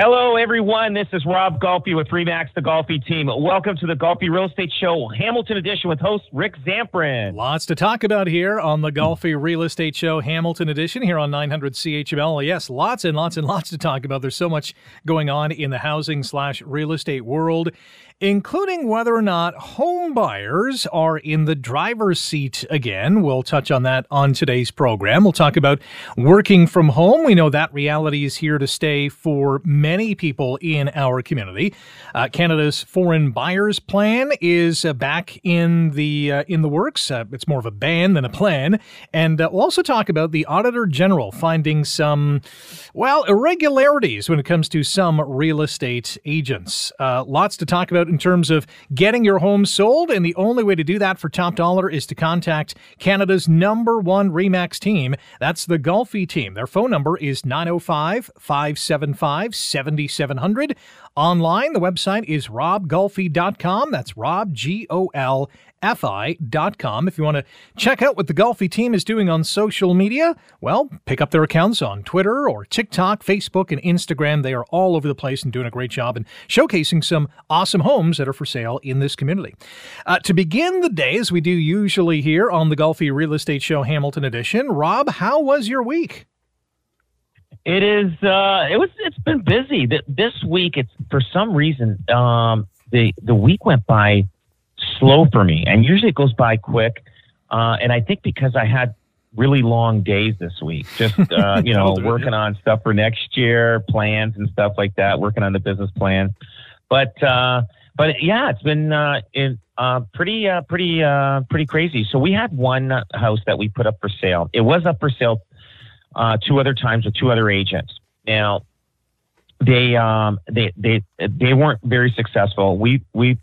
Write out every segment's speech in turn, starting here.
Hello, everyone. This is Rob Golfi with Remax, the Golfi team. Welcome to the Golfi Real Estate Show, Hamilton Edition, with host Rick Zamperin. Lots to talk about here on the Golfi Real Estate Show, Hamilton Edition, here on 900 CHML. Yes, lots and lots and lots to talk about. There's so much going on in the housing slash real estate world including whether or not home buyers are in the driver's seat again. We'll touch on that on today's program. We'll talk about working from home. We know that reality is here to stay for many people in our community. Uh, Canada's foreign buyers plan is uh, back in the uh, in the works. Uh, it's more of a ban than a plan, and uh, we'll also talk about the Auditor General finding some well irregularities when it comes to some real estate agents. Uh, lots to talk about in terms of getting your home sold. And the only way to do that for top dollar is to contact Canada's number one REMAX team. That's the Golfi team. Their phone number is 905 575 7700. Online, the website is robgolfi.com. That's Rob, G O L fi.com. If you want to check out what the Golfi team is doing on social media, well, pick up their accounts on Twitter or TikTok, Facebook, and Instagram. They are all over the place and doing a great job and showcasing some awesome homes that are for sale in this community. Uh, to begin the day, as we do usually here on the Golfi Real Estate Show Hamilton Edition, Rob, how was your week? It is. Uh, it was. It's been busy. This week, it's for some reason. Um, the the week went by slow for me, and usually it goes by quick. Uh, and I think because I had really long days this week, just uh, you know, working on stuff for next year, plans and stuff like that, working on the business plan. But uh, but yeah, it's been uh, in, uh, pretty uh, pretty uh, pretty crazy. So we had one house that we put up for sale. It was up for sale uh, two other times with two other agents. Now they um, they they they weren't very successful. We we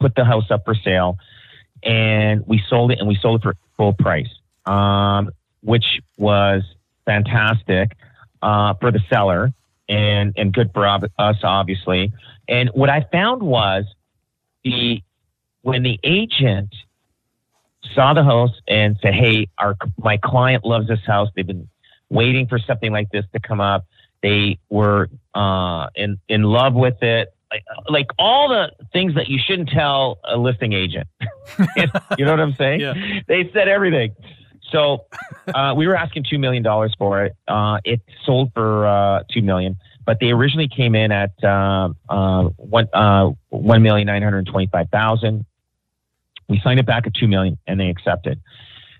put the house up for sale, and we sold it, and we sold it for full price, um, which was fantastic uh, for the seller and and good for ob- us, obviously. And what I found was the when the agent saw the house and said, "Hey, our my client loves this house. They've been waiting for something like this to come up. They were uh, in in love with it like, like all the things that you shouldn't tell a listing agent. you know what I'm saying? Yeah. They said everything. So uh, we were asking two million dollars for it. Uh, it sold for uh, two million, but they originally came in at uh, uh, one uh, one million nine hundred twenty-five thousand. We signed it back at two million, and they accepted.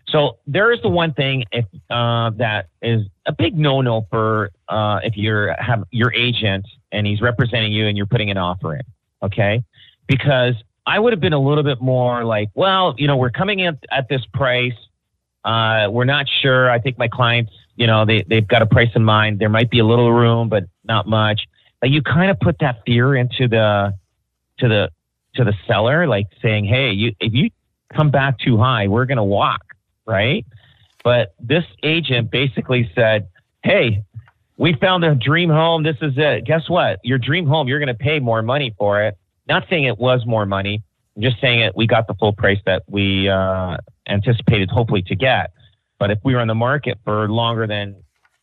So there is the one thing if uh, that is a big no-no for uh, if you're have your agent and he's representing you and you're putting an offer in, okay? Because I would have been a little bit more like, well, you know, we're coming in at this price. Uh, we're not sure. I think my clients, you know, they they've got a price in mind. There might be a little room, but not much. You kind of put that fear into the to the to the seller, like saying, hey, you if you come back too high, we're gonna walk right? But this agent basically said, Hey, we found a dream home. This is it. Guess what? Your dream home, you're going to pay more money for it. Not saying it was more money. I'm just saying it. We got the full price that we uh, anticipated, hopefully, to get. But if we were on the market for longer than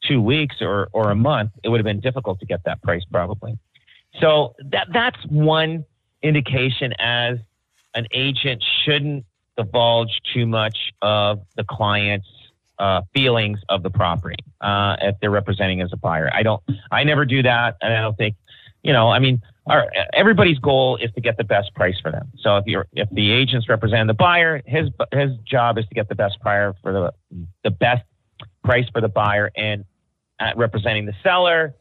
two weeks or, or a month, it would have been difficult to get that price probably. So that that's one indication as an agent shouldn't divulge too much of the client's uh, feelings of the property uh, if they're representing as a buyer. I don't. I never do that, and I don't think. You know, I mean, our, everybody's goal is to get the best price for them. So if you're if the agent's representing the buyer, his his job is to get the best buyer for the the best price for the buyer, and representing the seller,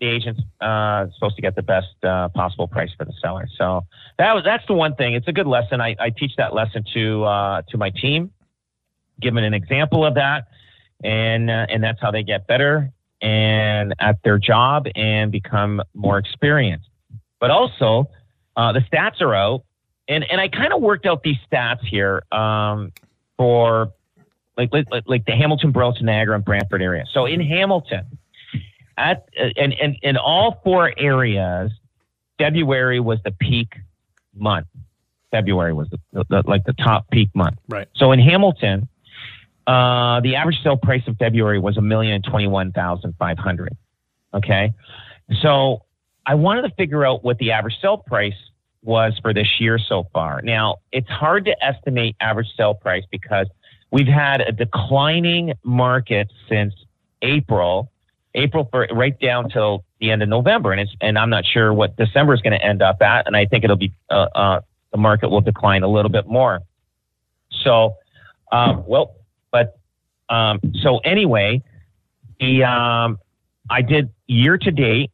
the agent's uh, supposed to get the best uh, possible price for the seller. So that was that's the one thing. It's a good lesson. I, I teach that lesson to uh, to my team, them an example of that, and uh, and that's how they get better and at their job and become more experienced. But also, uh, the stats are out, and and I kind of worked out these stats here um, for like, like like the Hamilton, Burlington, Niagara, and Brantford area. So in Hamilton at and and in all four areas, February was the peak month. February was the, the, the like the top peak month. Right. So in Hamilton, uh, the average sale price in February was a million twenty one thousand five hundred. Okay, so I wanted to figure out what the average sale price was for this year so far. Now it's hard to estimate average sale price because we've had a declining market since April, April for right down till the end of November, and it's and I'm not sure what December is going to end up at, and I think it'll be uh, uh, the market will decline a little bit more. So, um, well, but um, so anyway, the um, I did year to date.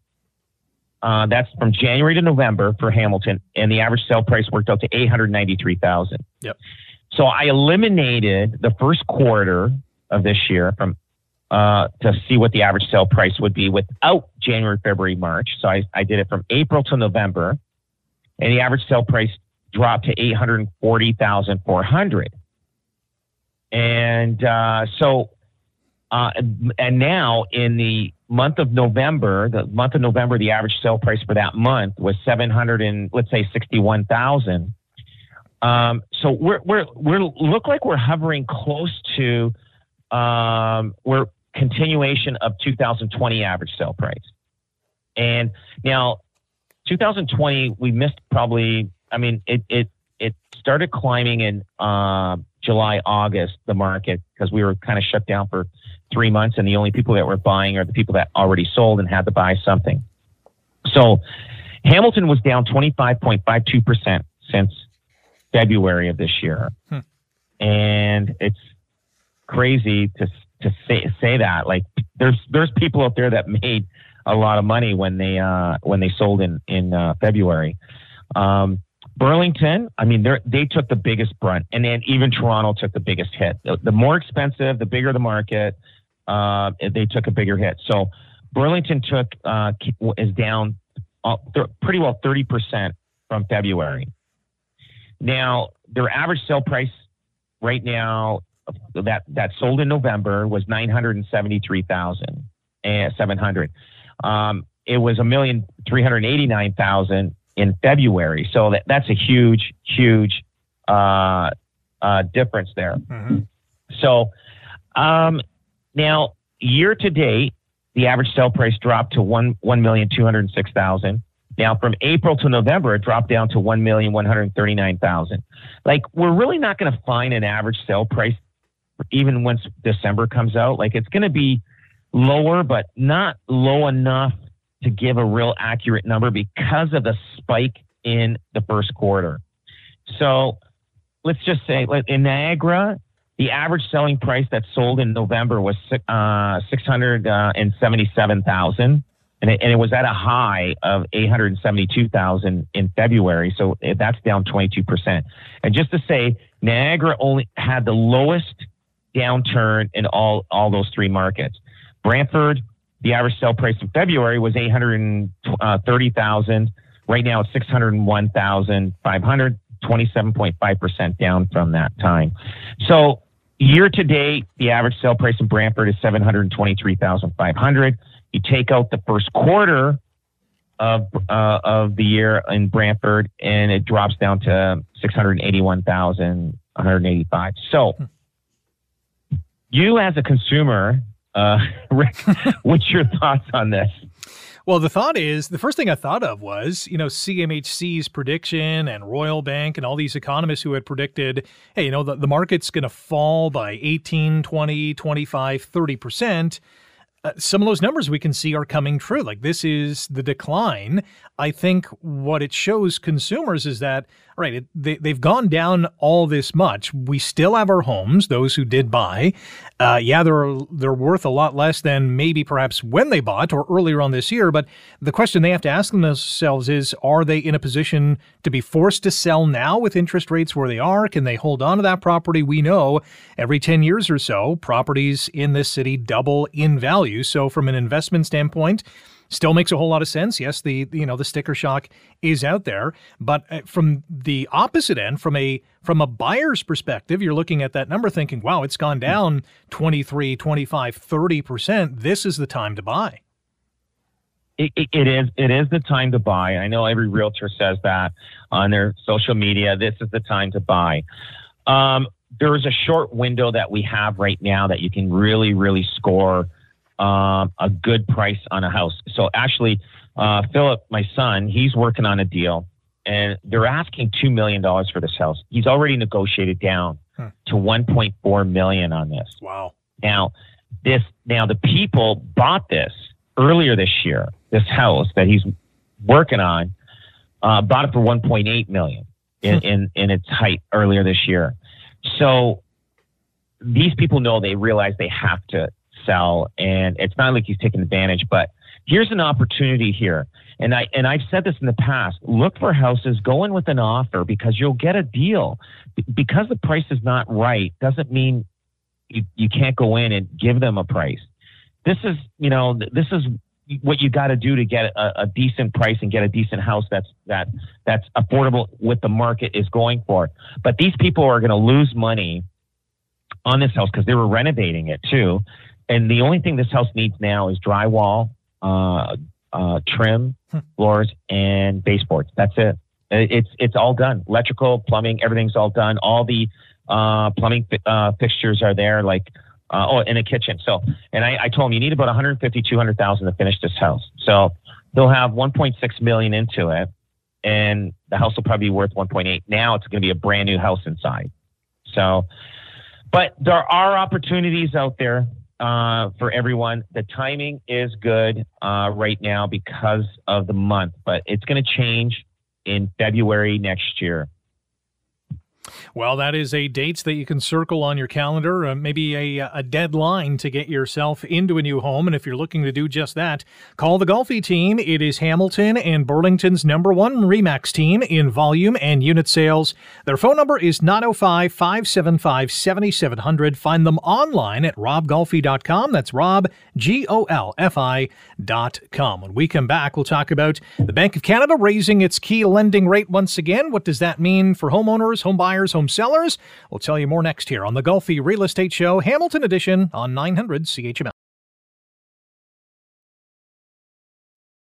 Uh, that's from January to November for Hamilton, and the average sale price worked out to eight hundred ninety-three thousand. Yep. So I eliminated the first quarter of this year from uh, to see what the average sale price would be without January, February, March. So I, I did it from April to November, and the average sale price dropped to eight hundred forty thousand four hundred. And uh, so, uh, and now in the month of November, the month of November, the average sale price for that month was seven hundred and let's say sixty one thousand. Um, so we're we're we're look like we're hovering close to um, we're continuation of 2020 average sale price. And now 2020 we missed probably I mean it it it started climbing in uh, July August the market because we were kind of shut down for 3 months and the only people that were buying are the people that already sold and had to buy something. So Hamilton was down 25.52% since February of this year. Hmm. And it's crazy to to say say that. Like there's there's people out there that made a lot of money when they uh, when they sold in in uh, February. Um, Burlington, I mean, they they took the biggest brunt, and then even Toronto took the biggest hit. The, the more expensive, the bigger the market, uh, they took a bigger hit. So Burlington took uh, is down uh, pretty well thirty percent from February. Now their average sale price right now that that sold in November was nine hundred and seventy three thousand and seven hundred. Um, it was a million three hundred eighty nine thousand in February. So that, that's a huge, huge uh, uh, difference there. Mm-hmm. So um, now year to date, the average sale price dropped to one one million two hundred six thousand. Now, from April to November, it dropped down to one million one hundred thirty nine thousand. Like, we're really not going to find an average sale price even once December comes out. Like it's going to be lower, but not low enough to give a real accurate number because of the spike in the first quarter. So let's just say in Niagara, the average selling price that sold in November was uh, 677,000 and it, and it was at a high of 872,000 in February. So that's down 22%. And just to say, Niagara only had the lowest downturn in all all those three markets. Brantford, the average sale price in February was eight hundred and thirty thousand. Right now, it's six hundred and one thousand five hundred. 27.5 percent down from that time. So year to date, the average sale price in Brantford is seven hundred twenty-three thousand five hundred. You take out the first quarter of uh, of the year in Brantford, and it drops down to six hundred eighty-one thousand one hundred eighty-five. So you as a consumer, uh, Rick, what's your thoughts on this? Well, the thought is the first thing I thought of was, you know, CMHC's prediction and Royal Bank and all these economists who had predicted, hey, you know, the, the market's going to fall by 18, 20, 25, 30%. Uh, some of those numbers we can see are coming true. Like this is the decline. I think what it shows consumers is that right, it, they, they've gone down all this much. We still have our homes, those who did buy. Uh, yeah, they're, they're worth a lot less than maybe perhaps when they bought or earlier on this year. But the question they have to ask themselves is are they in a position to be forced to sell now with interest rates where they are? Can they hold on to that property? We know every 10 years or so, properties in this city double in value. So, from an investment standpoint, still makes a whole lot of sense. Yes, the you know the sticker shock is out there, but uh, from the opposite end, from a from a buyer's perspective, you're looking at that number thinking, "Wow, it's gone down 23, 25, 30%. This is the time to buy." it, it, it is it is the time to buy. I know every realtor says that on their social media. This is the time to buy. Um, there is a short window that we have right now that you can really really score um, a good price on a house. So actually, uh, Philip, my son, he's working on a deal, and they're asking two million dollars for this house. He's already negotiated down huh. to one point four million on this. Wow. Now, this now the people bought this earlier this year. This house that he's working on uh, bought it for 1.8 million in, hmm. in in its height earlier this year. So these people know they realize they have to sell, and it's not like he's taking advantage. But here's an opportunity here, and I and I've said this in the past. Look for houses, go in with an offer because you'll get a deal. Because the price is not right doesn't mean you, you can't go in and give them a price. This is you know this is what you got to do to get a, a, decent price and get a decent house that's that that's affordable what the market is going for. But these people are going to lose money on this house because they were renovating it too. And the only thing this house needs now is drywall, uh, uh, trim, hmm. floors, and baseboards. That's it. It's it's all done. Electrical, plumbing, everything's all done. All the uh, plumbing uh, fixtures are there, like uh, oh, in a kitchen. So, and I, I told him you need about 150, 200,000 to finish this house. So they'll have 1.6 million into it, and the house will probably be worth 1.8. Now it's going to be a brand new house inside. So, but there are opportunities out there uh, for everyone. The timing is good uh, right now because of the month, but it's going to change in February next year. Well, that is a date that you can circle on your calendar, uh, maybe a, a deadline to get yourself into a new home. And if you're looking to do just that, call the Golfi team. It is Hamilton and Burlington's number one REMAX team in volume and unit sales. Their phone number is 905 575 7700. Find them online at robgolfi.com. That's Rob, G O L F I.com. When we come back, we'll talk about the Bank of Canada raising its key lending rate once again. What does that mean for homeowners, home buyers? Buyers, home sellers. We'll tell you more next here on the Golfi Real Estate Show, Hamilton Edition on 900 CHML.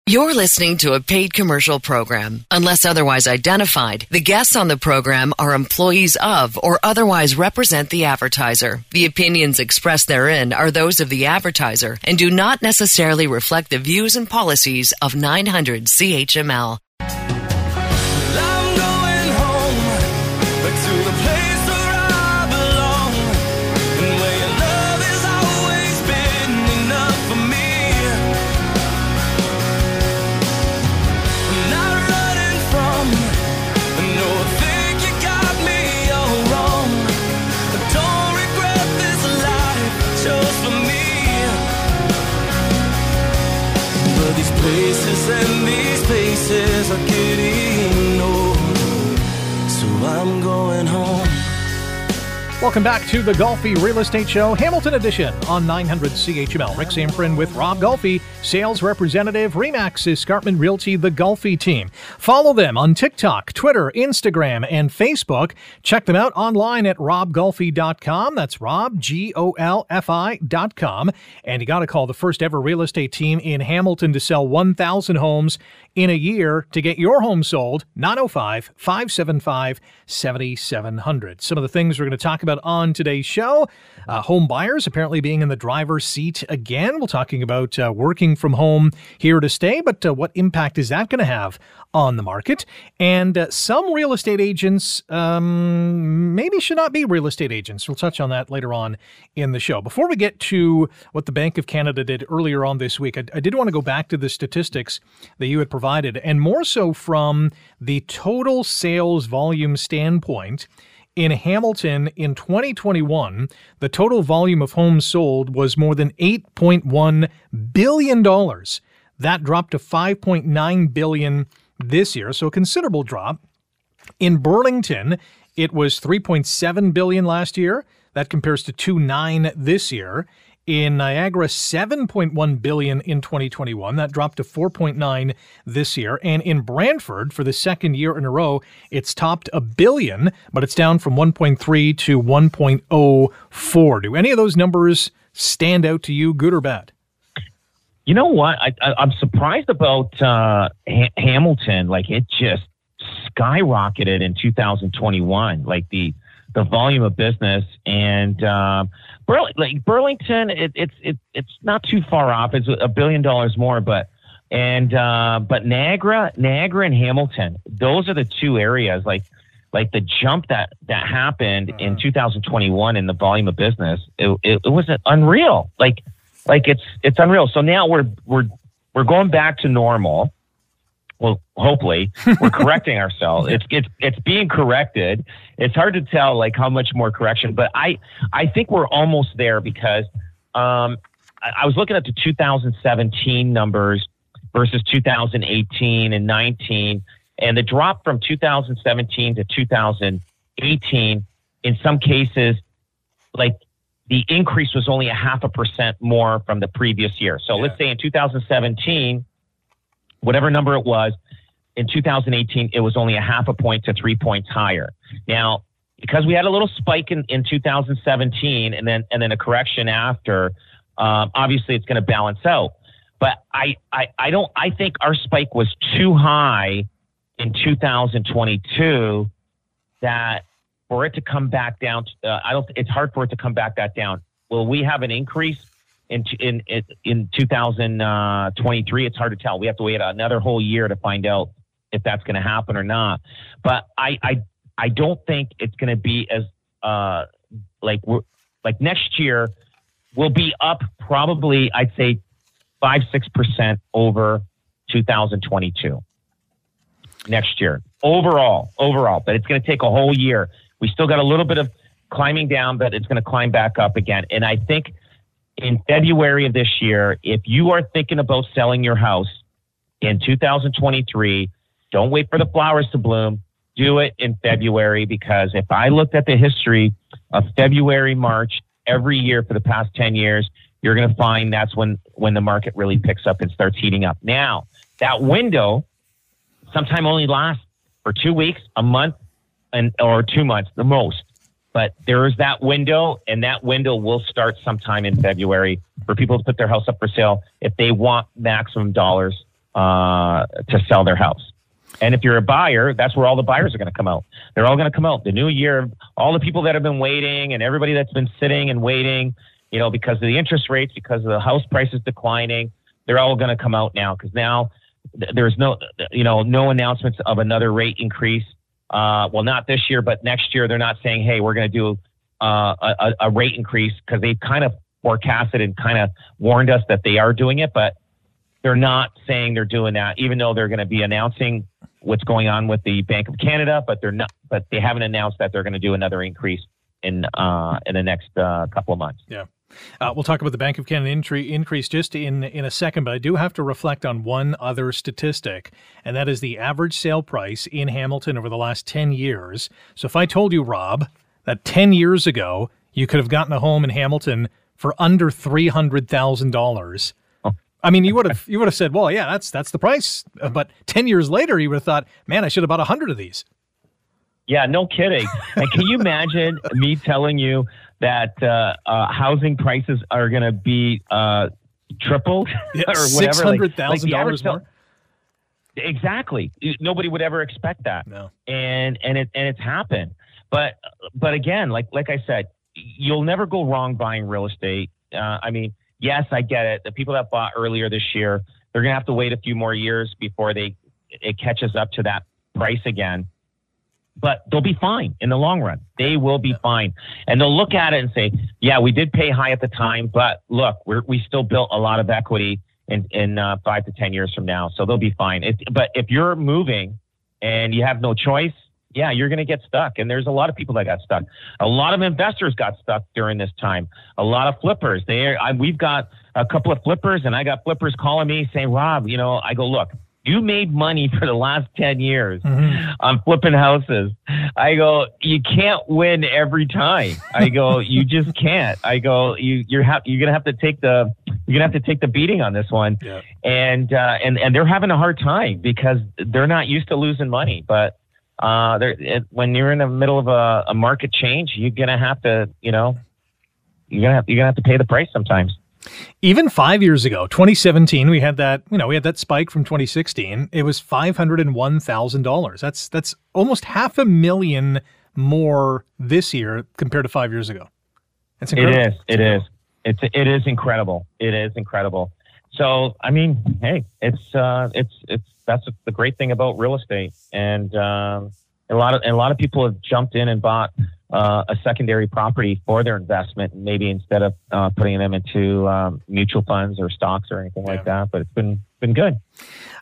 You're listening to a paid commercial program. Unless otherwise identified, the guests on the program are employees of or otherwise represent the advertiser. The opinions expressed therein are those of the advertiser and do not necessarily reflect the views and policies of 900 CHML. Welcome back to the Golfi Real Estate Show, Hamilton Edition on 900 CHML. Rick Zamperin with Rob Golfi, sales representative, Remax Escarpment Realty, the Golfi team. Follow them on TikTok, Twitter, Instagram, and Facebook. Check them out online at robgolfi.com. That's Rob, G O L F I.com. And you got to call the first ever real estate team in Hamilton to sell 1,000 homes in a year to get your home sold. 905 575 7700. Some of the things we're going to talk about on today's show uh, home buyers apparently being in the driver's seat again. We're talking about uh, working from home here to stay, but uh, what impact is that going to have on the market? And uh, some real estate agents um, maybe should not be real estate agents. We'll touch on that later on in the show. Before we get to what the Bank of Canada did earlier on this week, I, I did want to go back to the statistics that you had provided, and more so from the total sales volume standpoint. In Hamilton in 2021, the total volume of homes sold was more than $8.1 billion. That dropped to 5.9 billion this year, so a considerable drop. In Burlington, it was 3.7 billion last year. That compares to 2.9 this year. In Niagara, 7.1 billion in 2021. That dropped to 4.9 this year. And in Brantford, for the second year in a row, it's topped a billion, but it's down from 1.3 to 1.04. Do any of those numbers stand out to you, good or bad? You know what? I, am surprised about uh, ha- Hamilton. Like it just skyrocketed in 2021. Like the the volume of business and um, Burl- like Burlington, it, it's it, it's not too far off. It's a billion dollars more, but and uh, but Niagara, Niagara and Hamilton, those are the two areas. Like like the jump that that happened uh-huh. in 2021 in the volume of business, it, it, it was unreal. Like like it's it's unreal. So now we're we're we're going back to normal. Well, hopefully we're correcting ourselves. It's it's it's being corrected. It's hard to tell like how much more correction, but I I think we're almost there because um, I, I was looking at the 2017 numbers versus 2018 and 19. And the drop from 2017 to 2018, in some cases, like the increase was only a half a percent more from the previous year. So yeah. let's say in 2017, whatever number it was, in 2018, it was only a half a point to three points higher. Now, because we had a little spike in, in 2017 and then and then a correction after, um, obviously it's going to balance out. But I, I, I don't, I think our spike was too high in 2022 that for it to come back down, uh, I don't, it's hard for it to come back that down. Will we have an increase in, in, in 2023? It's hard to tell. We have to wait another whole year to find out if that's going to happen or not. But I, I, I don't think it's going to be as, uh, like, we're like next year, we'll be up probably, I'd say five, 6% over 2022 next year overall, overall, but it's going to take a whole year. We still got a little bit of climbing down, but it's going to climb back up again. And I think in February of this year, if you are thinking about selling your house in 2023, don't wait for the flowers to bloom. Do it in February because if I looked at the history of February, March, every year for the past 10 years, you're going to find that's when when the market really picks up and starts heating up. Now, that window sometime only lasts for two weeks, a month, and or two months, the most. But there is that window, and that window will start sometime in February for people to put their house up for sale if they want maximum dollars uh, to sell their house. And if you're a buyer, that's where all the buyers are going to come out. They're all going to come out. The new year, all the people that have been waiting and everybody that's been sitting and waiting you know, because of the interest rates, because of the house prices declining, they're all going to come out now because now there's no, you know, no announcements of another rate increase. Uh, well, not this year, but next year, they're not saying, hey, we're going to do uh, a, a rate increase because they've kind of forecasted and kind of warned us that they are doing it, but they're not saying they're doing that, even though they're going to be announcing what's going on with the Bank of Canada, but they're not, but they haven't announced that they're going to do another increase in uh, in the next uh, couple of months. Yeah. Uh, we'll talk about the Bank of Canada increase just in in a second, but I do have to reflect on one other statistic, and that is the average sale price in Hamilton over the last ten years. So if I told you, Rob, that ten years ago you could have gotten a home in Hamilton for under three hundred thousand dollars. I mean, you would have you would have said, "Well, yeah, that's that's the price." Uh, but ten years later, you would have thought, "Man, I should have bought hundred of these." Yeah, no kidding. and can you imagine me telling you that uh, uh, housing prices are going to be uh, tripled yeah, or whatever. Six hundred thousand like, dollars more. Exactly. Nobody would ever expect that. No. And and it and it's happened. But but again, like like I said, you'll never go wrong buying real estate. Uh, I mean, yes, I get it. The people that bought earlier this year, they're gonna have to wait a few more years before they it catches up to that price again but they'll be fine in the long run. They will be fine. And they'll look at it and say, yeah, we did pay high at the time, but look, we're, we still built a lot of equity in, in uh, five to 10 years from now. So they'll be fine. It, but if you're moving and you have no choice, yeah, you're going to get stuck. And there's a lot of people that got stuck. A lot of investors got stuck during this time. A lot of flippers. They, I, we've got a couple of flippers, and I got flippers calling me saying, Rob, you know, I go, look, you made money for the last 10 years mm-hmm. on flipping houses. I go, you can't win every time. I go, you just can't. I go, you, you're, ha- you're going to have to take the, you're going to have to take the beating on this one. Yeah. And, uh, and, and they're having a hard time because they're not used to losing money, but, uh, it, when you're in the middle of a, a market change, you're going to have to, you know, you're going to have, you're going to have to pay the price sometimes. Even five years ago, 2017, we had that, you know, we had that spike from 2016. It was $501,000. That's, that's almost half a million more this year compared to five years ago. It's incredible. It is. It is. It's, it is incredible. It is incredible. So, I mean, hey, it's, uh, it's, it's, that's the great thing about real estate. And, um, a lot of, and a lot of people have jumped in and bought uh, a secondary property for their investment, maybe instead of uh, putting them into um, mutual funds or stocks or anything yeah. like that. But it's been been good.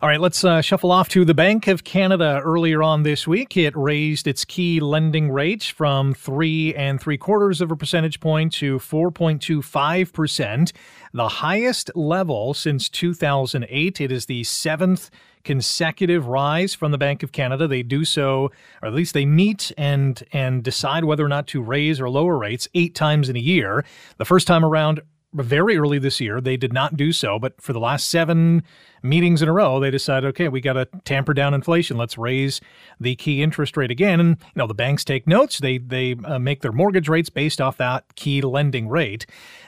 All right, let's uh, shuffle off to the Bank of Canada. Earlier on this week, it raised its key lending rates from three and three quarters of a percentage point to four point two five percent, the highest level since two thousand eight. It is the seventh consecutive rise from the Bank of Canada. They do so, or at least they meet and and decide whether or not to raise or lower rates eight times in a year. The first time around very early this year. They did not do so, but for the last seven meetings in a row, they decided, okay, we got to tamper down inflation. Let's raise the key interest rate again. And you know, the banks take notes. They they uh, make their mortgage rates based off that key lending rate.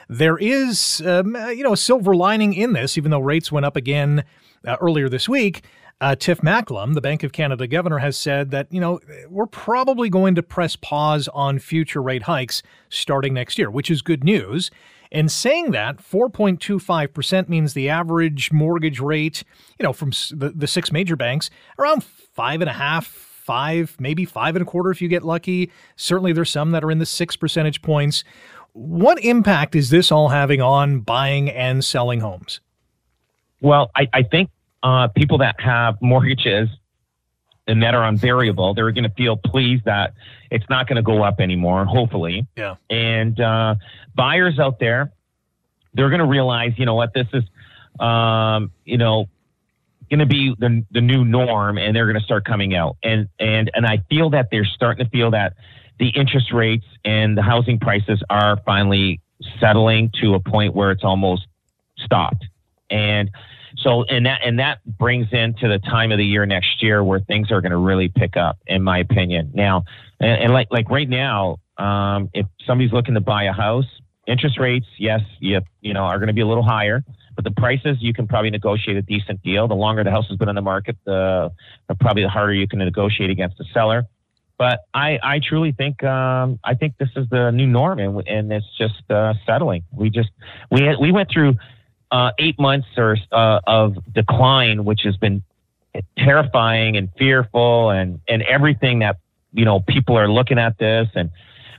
There is, um, you know, a silver lining in this, even though rates went up again uh, earlier this week. Uh, Tiff Macklem, the Bank of Canada governor, has said that, you know, we're probably going to press pause on future rate hikes starting next year, which is good news. And saying that, 4.25% means the average mortgage rate, you know, from the, the six major banks, around five and a half, five, maybe five and a quarter if you get lucky. Certainly there's some that are in the six percentage points. What impact is this all having on buying and selling homes? Well, I, I think uh, people that have mortgages and that are on variable, they're going to feel pleased that it's not going to go up anymore, hopefully. Yeah. And uh, buyers out there, they're going to realize, you know what, this is, um, you know, going to be the, the new norm and they're going to start coming out. And, and, and I feel that they're starting to feel that the interest rates and the housing prices are finally settling to a point where it's almost stopped. And so, and that and that brings into the time of the year next year where things are going to really pick up, in my opinion. Now, and, and like like right now, um, if somebody's looking to buy a house, interest rates, yes, you you know, are going to be a little higher, but the prices you can probably negotiate a decent deal. The longer the house has been on the market, the, the probably the harder you can negotiate against the seller. But I, I truly think um, I think this is the new norm, and, and it's just uh, settling. We just we we went through uh, eight months or uh, of decline, which has been terrifying and fearful, and and everything that you know people are looking at this, and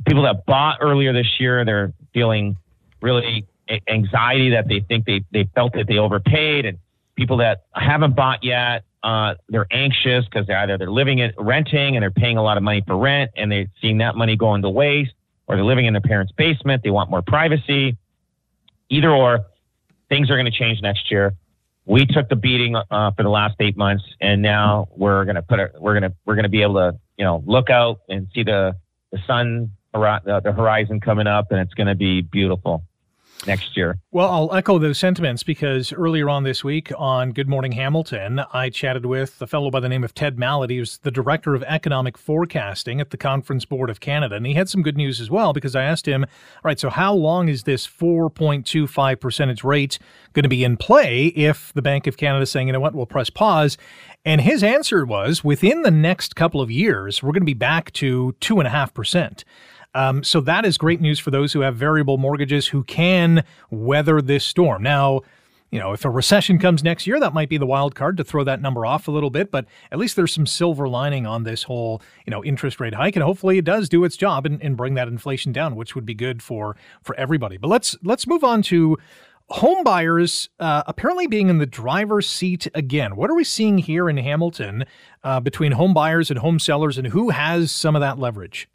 people that bought earlier this year, they're feeling really anxiety that they think they they felt that they overpaid, and people that haven't bought yet, uh, they're anxious because they're either they're living in renting and they're paying a lot of money for rent, and they're seeing that money going to waste, or they're living in their parents' basement, they want more privacy. Either or, things are going to change next year. We took the beating uh, for the last eight months, and now we're going to put it. We're going to we're going to be able to you know look out and see the the sun the horizon coming up, and it's going to be beautiful next year. Well, I'll echo those sentiments because earlier on this week on Good Morning Hamilton, I chatted with a fellow by the name of Ted Malady, who's the director of economic forecasting at the Conference Board of Canada. And he had some good news as well because I asked him, all right, so how long is this 4.25 percentage rate going to be in play if the Bank of Canada is saying, you know what, we'll press pause? And his answer was within the next couple of years, we're going to be back to 2.5%. Um, so that is great news for those who have variable mortgages who can weather this storm. Now, you know, if a recession comes next year, that might be the wild card to throw that number off a little bit. But at least there's some silver lining on this whole, you know, interest rate hike, and hopefully it does do its job and, and bring that inflation down, which would be good for for everybody. But let's let's move on to home buyers uh, apparently being in the driver's seat again. What are we seeing here in Hamilton uh, between home buyers and home sellers, and who has some of that leverage?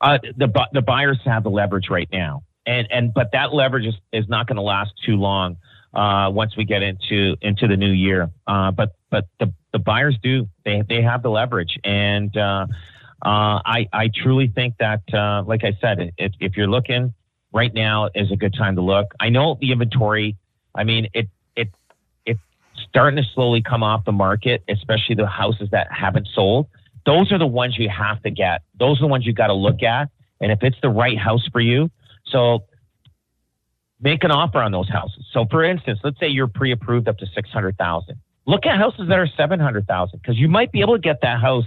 Uh, the the buyers have the leverage right now, and and but that leverage is, is not going to last too long uh, once we get into into the new year. Uh, but but the the buyers do they they have the leverage, and uh, uh, I I truly think that uh, like I said, if if you're looking right now is a good time to look. I know the inventory. I mean it it it's starting to slowly come off the market, especially the houses that haven't sold those are the ones you have to get. Those are the ones you got to look at. And if it's the right house for you, so make an offer on those houses. So, for instance, let's say you're pre-approved up to six hundred thousand. Look at houses that are seven hundred thousand because you might be able to get that house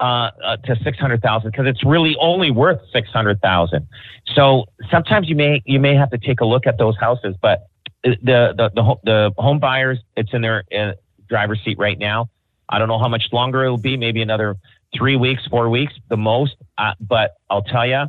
uh, uh, to six hundred thousand because it's really only worth six hundred thousand. So sometimes you may you may have to take a look at those houses, but the the the, the home buyers it's in their uh, driver's seat right now. I don't know how much longer it'll be. Maybe another three weeks, four weeks, the most. Uh, but I'll tell you,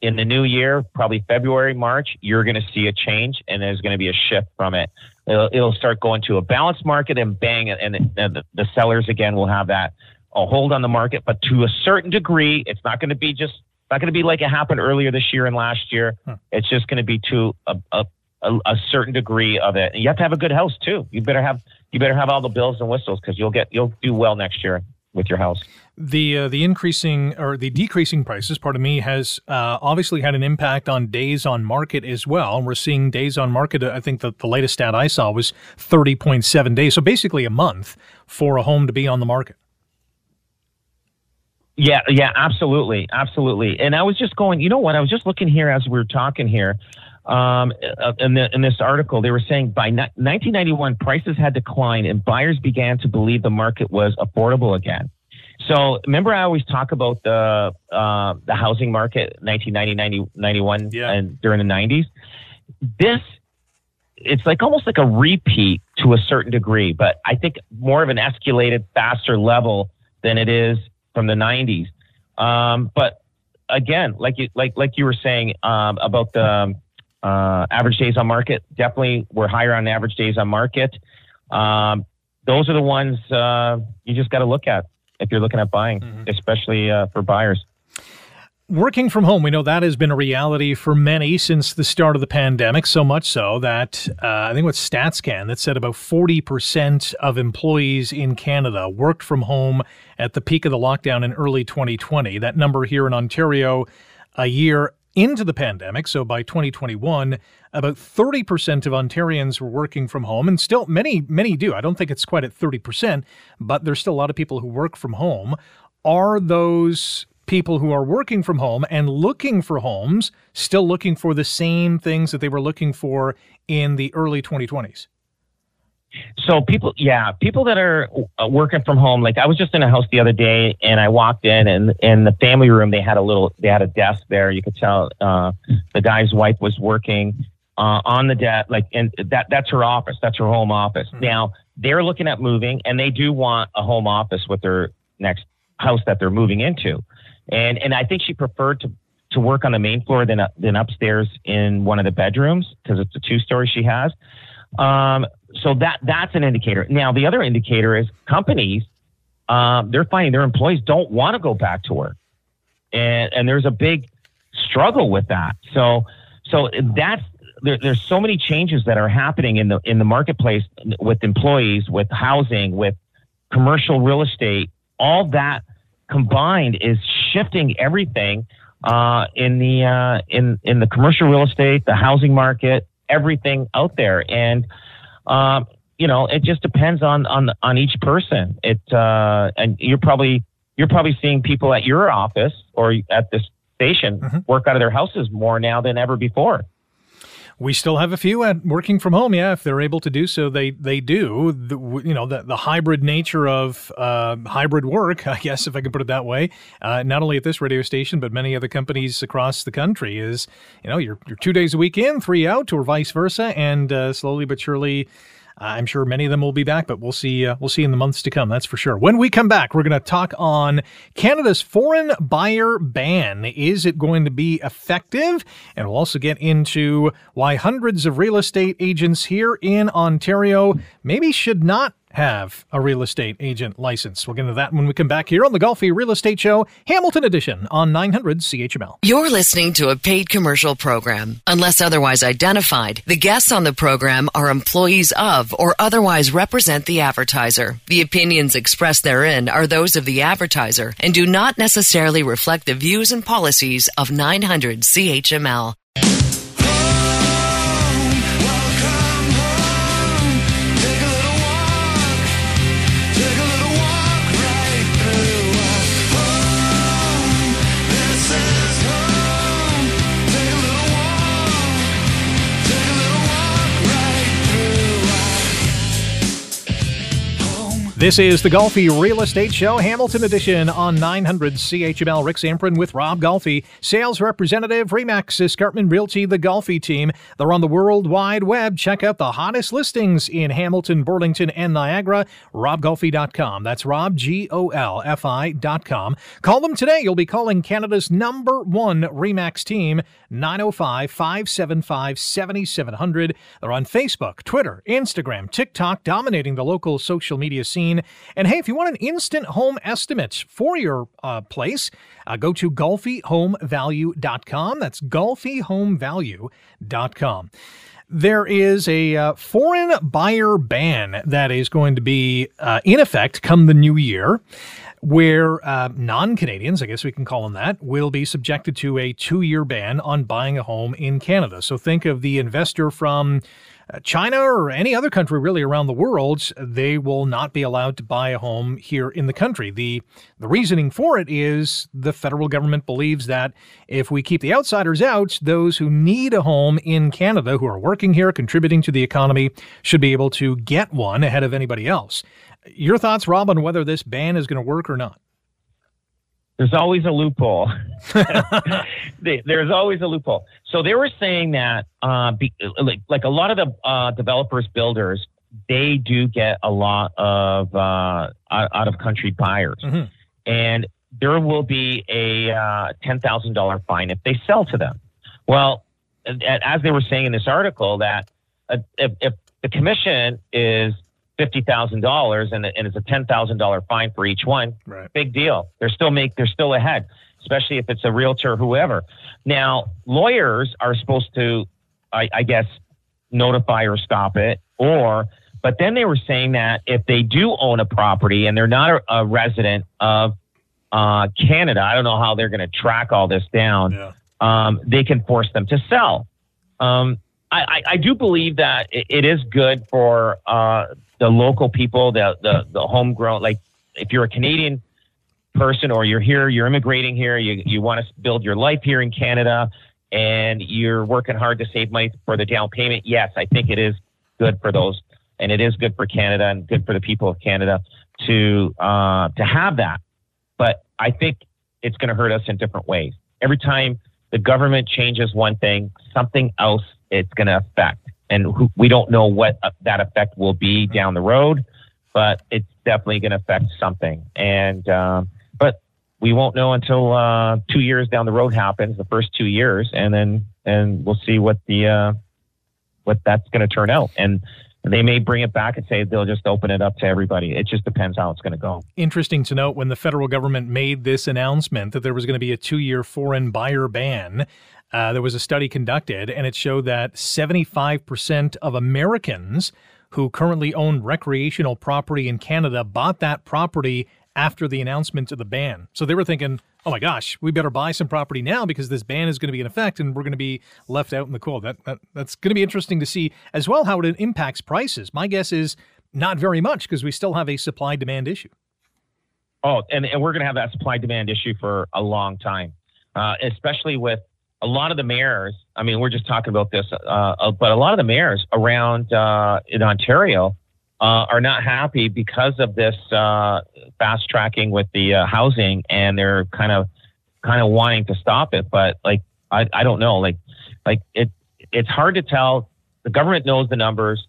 in the new year, probably February, March, you're going to see a change, and there's going to be a shift from it. It'll, it'll start going to a balanced market, and bang, and, and the, the sellers again will have that a hold on the market, but to a certain degree, it's not going to be just not going to be like it happened earlier this year and last year. Huh. It's just going to be to a, a, a, certain degree of it. And you have to have a good house too. You better have you better have all the bills and whistles because you'll get you'll do well next year with your house. The uh, the increasing or the decreasing prices, part of me, has uh, obviously had an impact on days on market as well. And we're seeing days on market. I think that the latest stat I saw was thirty point seven days, so basically a month for a home to be on the market. Yeah, yeah, absolutely, absolutely. And I was just going, you know what? I was just looking here as we were talking here. Um, uh, in, the, in this article, they were saying by 1991, prices had declined and buyers began to believe the market was affordable again. So remember, I always talk about the uh, the housing market, 1990, 91, yeah. and during the 90s. This it's like almost like a repeat to a certain degree, but I think more of an escalated, faster level than it is from the 90s. Um, but again, like you like like you were saying um, about the um, uh, average days on market, definitely we're higher on average days on market. Um, those are the ones uh, you just got to look at if you're looking at buying, mm-hmm. especially uh, for buyers. Working from home, we know that has been a reality for many since the start of the pandemic, so much so that uh, I think what StatsCan that said about 40% of employees in Canada worked from home at the peak of the lockdown in early 2020. That number here in Ontario, a year into the pandemic, so by 2021, about 30% of Ontarians were working from home, and still many, many do. I don't think it's quite at 30%, but there's still a lot of people who work from home. Are those people who are working from home and looking for homes still looking for the same things that they were looking for in the early 2020s? So people, yeah, people that are uh, working from home. Like I was just in a house the other day, and I walked in, and in the family room they had a little, they had a desk there. You could tell uh, the guy's wife was working uh, on the desk, like, and that that's her office, that's her home office. Mm-hmm. Now they're looking at moving, and they do want a home office with their next house that they're moving into and and I think she preferred to to work on the main floor than than upstairs in one of the bedrooms because it's a two story she has. Um, so that that's an indicator. Now the other indicator is companies. Um, they're finding their employees don't want to go back to work, and and there's a big struggle with that. So so that's there, there's so many changes that are happening in the in the marketplace with employees, with housing, with commercial real estate. All that combined is shifting everything uh, in the uh, in in the commercial real estate, the housing market, everything out there, and um, you know it just depends on on on each person. It uh, and you're probably you're probably seeing people at your office or at this station mm-hmm. work out of their houses more now than ever before. We still have a few at working from home. Yeah, if they're able to do so, they they do. The, you know, the, the hybrid nature of uh, hybrid work, I guess, if I can put it that way, uh, not only at this radio station, but many other companies across the country is, you know, you're, you're two days a week in, three out, or vice versa. And uh, slowly but surely, I'm sure many of them will be back, but we'll see. Uh, we'll see in the months to come. That's for sure. When we come back, we're going to talk on Canada's foreign buyer ban. Is it going to be effective? And we'll also get into why hundreds of real estate agents here in Ontario maybe should not have a real estate agent license. We'll get into that when we come back here on the Golfi Real Estate Show, Hamilton Edition on 900 CHML. You're listening to a paid commercial program. Unless otherwise identified, the guests on the program are employees of or otherwise represent the advertiser. The opinions expressed therein are those of the advertiser and do not necessarily reflect the views and policies of 900 CHML. This is the Golfi Real Estate Show, Hamilton Edition on 900 CHML. Rick Zamperin with Rob Golfi, sales representative, Remax Escarpment Realty, the Golfi team. They're on the World Wide Web. Check out the hottest listings in Hamilton, Burlington, and Niagara. RobGolfi.com. That's Rob, G O L F I.com. Call them today. You'll be calling Canada's number one Remax team, 905 575 7700. They're on Facebook, Twitter, Instagram, TikTok, dominating the local social media scene. And hey, if you want an instant home estimate for your uh, place, uh, go to golfihomevalue.com. That's golfihomevalue.com. There is a uh, foreign buyer ban that is going to be uh, in effect come the new year where uh, non Canadians, I guess we can call them that, will be subjected to a two year ban on buying a home in Canada. So think of the investor from uh, China or any other country really around the world, they will not be allowed to buy a home here in the country. The the reasoning for it is the federal government believes that if we keep the outsiders out, those who need a home in Canada who are working here, contributing to the economy, should be able to get one ahead of anybody else. Your thoughts, Rob, on whether this ban is going to work or not? There's always a loophole. There's always a loophole. So they were saying that, uh, be, like, like a lot of the uh, developers, builders, they do get a lot of uh, out of country buyers, mm-hmm. and there will be a uh, ten thousand dollar fine if they sell to them. Well, as they were saying in this article, that uh, if, if the commission is fifty thousand dollars and and it's a ten thousand dollar fine for each one. Right. Big deal. They're still make they're still ahead, especially if it's a realtor whoever. Now lawyers are supposed to, I, I guess, notify or stop it, or but then they were saying that if they do own a property and they're not a, a resident of uh, Canada, I don't know how they're going to track all this down. Yeah. Um, they can force them to sell. Um, I, I, do believe that it is good for uh, the local people, the, the, the homegrown, like if you're a Canadian person or you're here, you're immigrating here, you, you want to build your life here in Canada and you're working hard to save money for the down payment. Yes, I think it is good for those and it is good for Canada and good for the people of Canada to, uh, to have that. But I think it's going to hurt us in different ways. Every time the government changes one thing, something else it's going to affect and we don't know what uh, that effect will be down the road, but it's definitely going to affect something. And um, but we won't know until uh, two years down the road happens, the first two years, and then and we'll see what the uh, what that's going to turn out. And they may bring it back and say they'll just open it up to everybody. It just depends how it's going to go. Interesting to note when the federal government made this announcement that there was going to be a two year foreign buyer ban. Uh, there was a study conducted, and it showed that 75% of Americans who currently own recreational property in Canada bought that property after the announcement of the ban. So they were thinking, oh my gosh, we better buy some property now because this ban is going to be in effect and we're going to be left out in the cold. That, that That's going to be interesting to see as well how it impacts prices. My guess is not very much because we still have a supply demand issue. Oh, and, and we're going to have that supply demand issue for a long time, uh, especially with a lot of the mayors, I mean, we're just talking about this, uh, uh, but a lot of the mayors around uh, in Ontario uh, are not happy because of this uh, fast tracking with the uh, housing, and they're kind of kind of wanting to stop it. But like, I, I don't know, like, like it it's hard to tell. The government knows the numbers.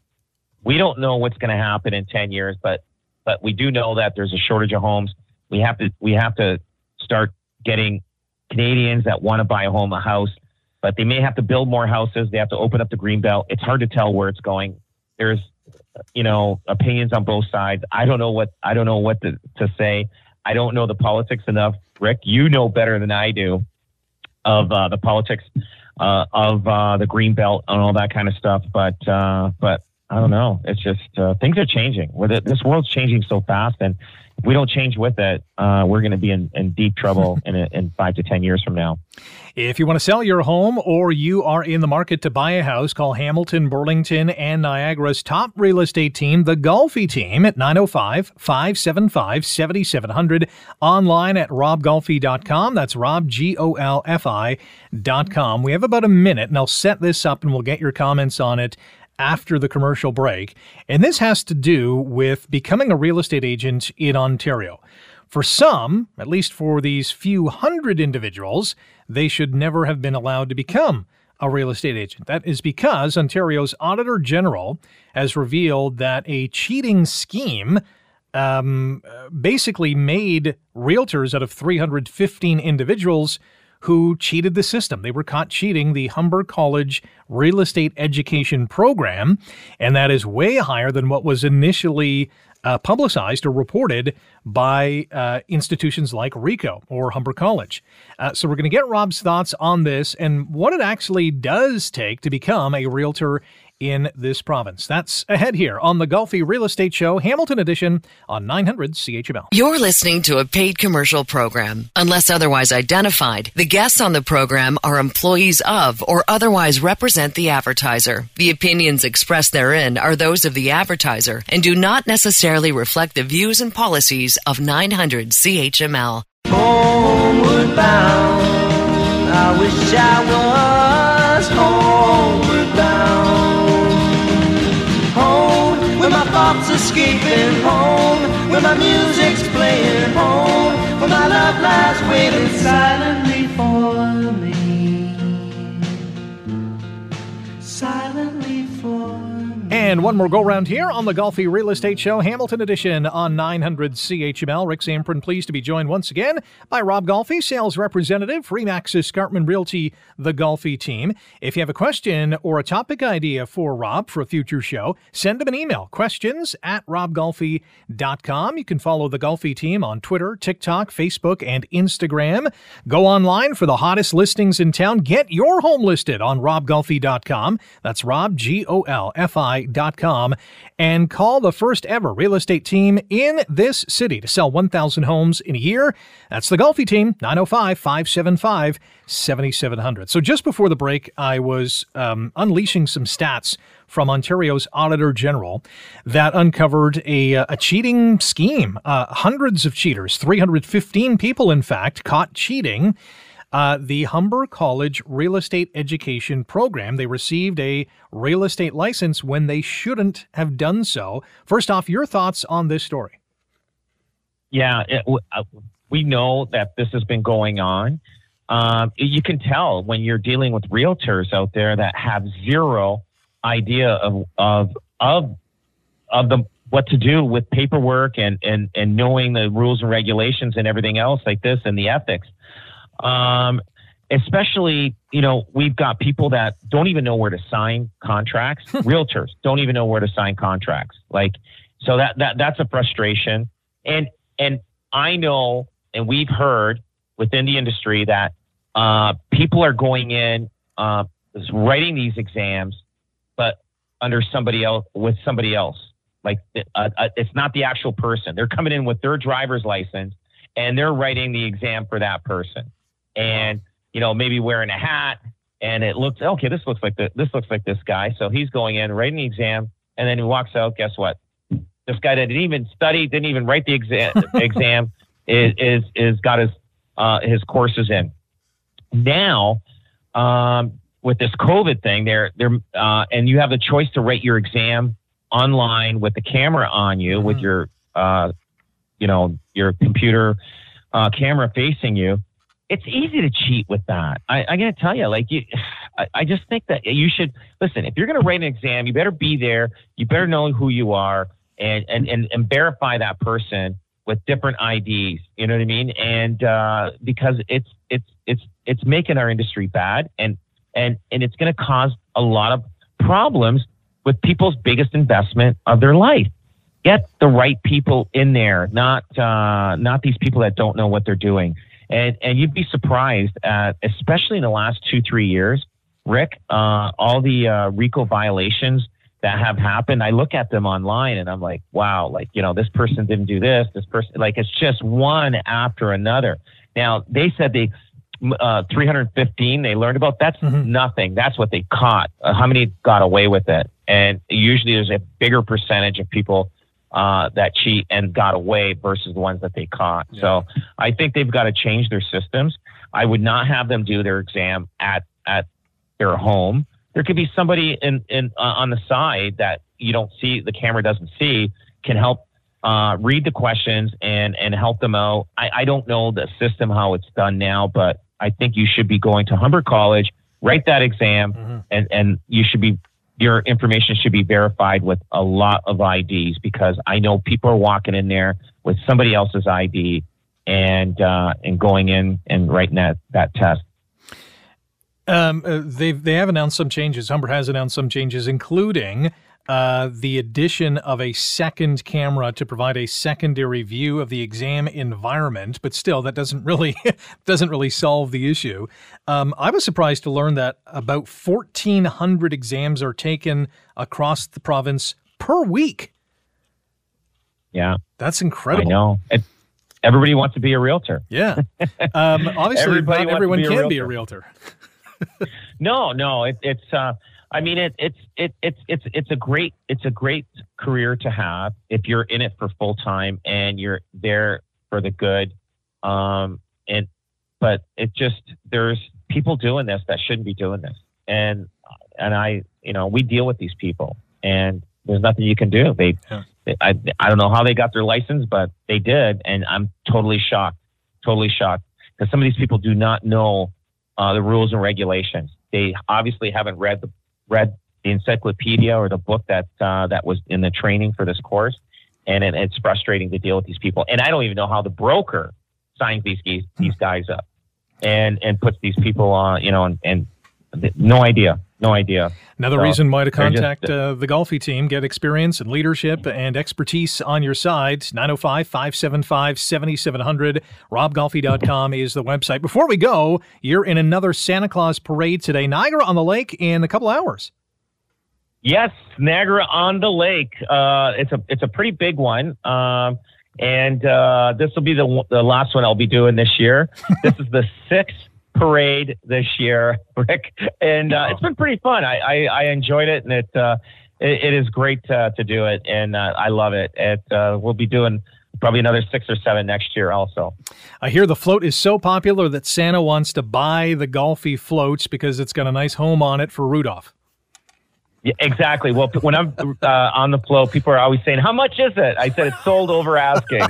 We don't know what's going to happen in ten years, but but we do know that there's a shortage of homes. We have to we have to start getting Canadians that want to buy a home, a house, but they may have to build more houses. They have to open up the green belt. It's hard to tell where it's going. There's, you know, opinions on both sides. I don't know what I don't know what to, to say. I don't know the politics enough. Rick, you know better than I do of uh, the politics uh, of uh, the green belt and all that kind of stuff. But uh, but I don't know. It's just uh, things are changing. With it, this world's changing so fast, and if we don't change with it, uh, we're going to be in, in, deep trouble in, in five to 10 years from now. If you want to sell your home or you are in the market to buy a house, call Hamilton, Burlington, and Niagara's top real estate team, the Golfi team, at 905 575 7700. Online at robgolfi.com. That's Rob, G O L F I.com. We have about a minute, and I'll set this up and we'll get your comments on it after the commercial break. And this has to do with becoming a real estate agent in Ontario. For some, at least for these few hundred individuals, they should never have been allowed to become a real estate agent. That is because Ontario's Auditor General has revealed that a cheating scheme um, basically made realtors out of 315 individuals who cheated the system. They were caught cheating the Humber College Real Estate Education Program, and that is way higher than what was initially uh, publicized or reported by uh, institutions like RECO or Humber College. Uh, so we're going to get Rob's thoughts on this and what it actually does take to become a realtor in this province. That's ahead here on the Golfi Real Estate Show, Hamilton Edition on 900 CHML. You're listening to a paid commercial program. Unless otherwise identified, the guests on the program are employees of or otherwise represent the advertiser. The opinions expressed therein are those of the advertiser and do not necessarily reflect the views and policies of 900 CHML. Homeward bound, I wish I Where my thoughts escaping home, where my music's playing home, where my love lies waiting silently for me. And one more go round here on the Golfi Real Estate Show, Hamilton Edition on 900 CHML. Rick Zamperin pleased to be joined once again by Rob Golfi, sales representative for Remax Escarpment Realty, the Golfi team. If you have a question or a topic idea for Rob for a future show, send him an email, questions at robgolfi.com. You can follow the Golfi team on Twitter, TikTok, Facebook, and Instagram. Go online for the hottest listings in town. Get your home listed on robgolfi.com. That's Rob, G O L F I com and call the first ever real estate team in this city to sell 1,000 homes in a year. That's the Golfi team, 905 575 7700. So just before the break, I was um, unleashing some stats from Ontario's Auditor General that uncovered a, a cheating scheme. Uh, hundreds of cheaters, 315 people, in fact, caught cheating uh, the Humber College Real Estate Education Program. They received a real estate license when they shouldn't have done so. First off, your thoughts on this story? Yeah, it, uh, we know that this has been going on. Um, you can tell when you're dealing with realtors out there that have zero idea of of of of the what to do with paperwork and and and knowing the rules and regulations and everything else like this and the ethics. Um, especially, you know, we've got people that don't even know where to sign contracts. Realtors don't even know where to sign contracts. Like, so that that that's a frustration. And and I know, and we've heard within the industry that uh, people are going in, uh, writing these exams, but under somebody else with somebody else. Like, uh, uh, it's not the actual person. They're coming in with their driver's license, and they're writing the exam for that person and you know maybe wearing a hat and it looks okay this looks like the, this looks like this guy. So he's going in writing the exam and then he walks out. Guess what? This guy that didn't even study didn't even write the exam exam is, is is got his uh, his courses in. Now um, with this covid thing there there uh, and you have the choice to write your exam online with the camera on you mm-hmm. with your uh, you know your computer uh, camera facing you it's easy to cheat with that. I, I got to tell you, like you, I, I just think that you should listen. If you're to write an exam, you better be there. You better know who you are and and and, and verify that person with different IDs. You know what I mean? And uh, because it's it's it's it's making our industry bad, and and and it's to cause a lot of problems with people's biggest investment of their life. Get the right people in there, not uh, not these people that don't know what they're doing. And, and you'd be surprised at, especially in the last two, three years, Rick, uh, all the uh, RECO violations that have happened, I look at them online and I'm like, wow, like, you know, this person didn't do this, this person, like, it's just one after another. Now, they said they, uh, 315 they learned about that's mm-hmm. nothing that's what they caught uh, how many got away with it and usually there's a bigger percentage of people uh, that cheat and got away versus the ones that they caught. Yeah. So I think they've got to change their systems. I would not have them do their exam at at their home. there could be somebody in, in uh, on the side that you don't see, the camera doesn't see, can help uh, read the questions and and help them out. I, I don't know the system how it's done now, but I think you should be going to Humber College, write that exam, mm-hmm. and and you should be your information should be verified with a lot of IDs because I know people are walking in there with somebody else's ID and uh, and going in and writing that that test. Um, uh, they they have announced some changes. Humber has announced some changes, including uh, the addition of a second camera to provide a secondary view of the exam environment, but still, that doesn't really doesn't really solve the issue. Um, I was surprised to learn that about 1,400 exams are taken across the province per week. Yeah, that's incredible. I know. Everybody wants to be a realtor. Yeah, um, obviously, not everyone can realtor. be a realtor. no, no, it, it's. Uh, I mean, it, it's it, it's it's it's a great it's a great career to have if you're in it for full time and you're there for the good. Um, and but it just there's people doing this that shouldn't be doing this, and and I you know we deal with these people, and there's nothing you can do. They, yeah. they I I don't know how they got their license, but they did, and I'm totally shocked, totally shocked because some of these people do not know uh, the rules and regulations. They obviously haven't read the read the encyclopedia or the book that uh, that was in the training for this course, and it, it's frustrating to deal with these people. And I don't even know how the broker signs these these guys up, and and puts these people on, you know, and, and no idea. No idea. Another so, reason why to contact just, uh, the Golfi team, get experience and leadership and expertise on your side. 905 575 7700. RobGolfi.com is the website. Before we go, you're in another Santa Claus parade today, Niagara on the Lake, in a couple hours. Yes, Niagara on the Lake. Uh, it's a it's a pretty big one. Um, and uh, this will be the, the last one I'll be doing this year. this is the sixth parade this year, Rick, and uh, it's been pretty fun. I, I, I enjoyed it, and it, uh, it, it is great uh, to do it, and uh, I love it. It uh, we'll be doing probably another six or seven next year also. I hear the float is so popular that Santa wants to buy the Golfi floats because it's got a nice home on it for Rudolph. Yeah, exactly. Well, when I'm uh, on the flow, people are always saying, "How much is it?" I said, "It's sold over asking."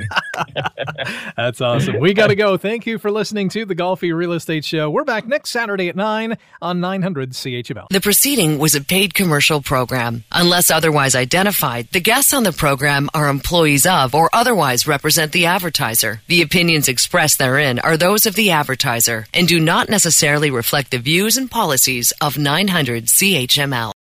That's awesome. We got to go. Thank you for listening to the Golfi Real Estate Show. We're back next Saturday at nine on 900 CHML. The proceeding was a paid commercial program. Unless otherwise identified, the guests on the program are employees of or otherwise represent the advertiser. The opinions expressed therein are those of the advertiser and do not necessarily reflect the views and policies of 900 CHML.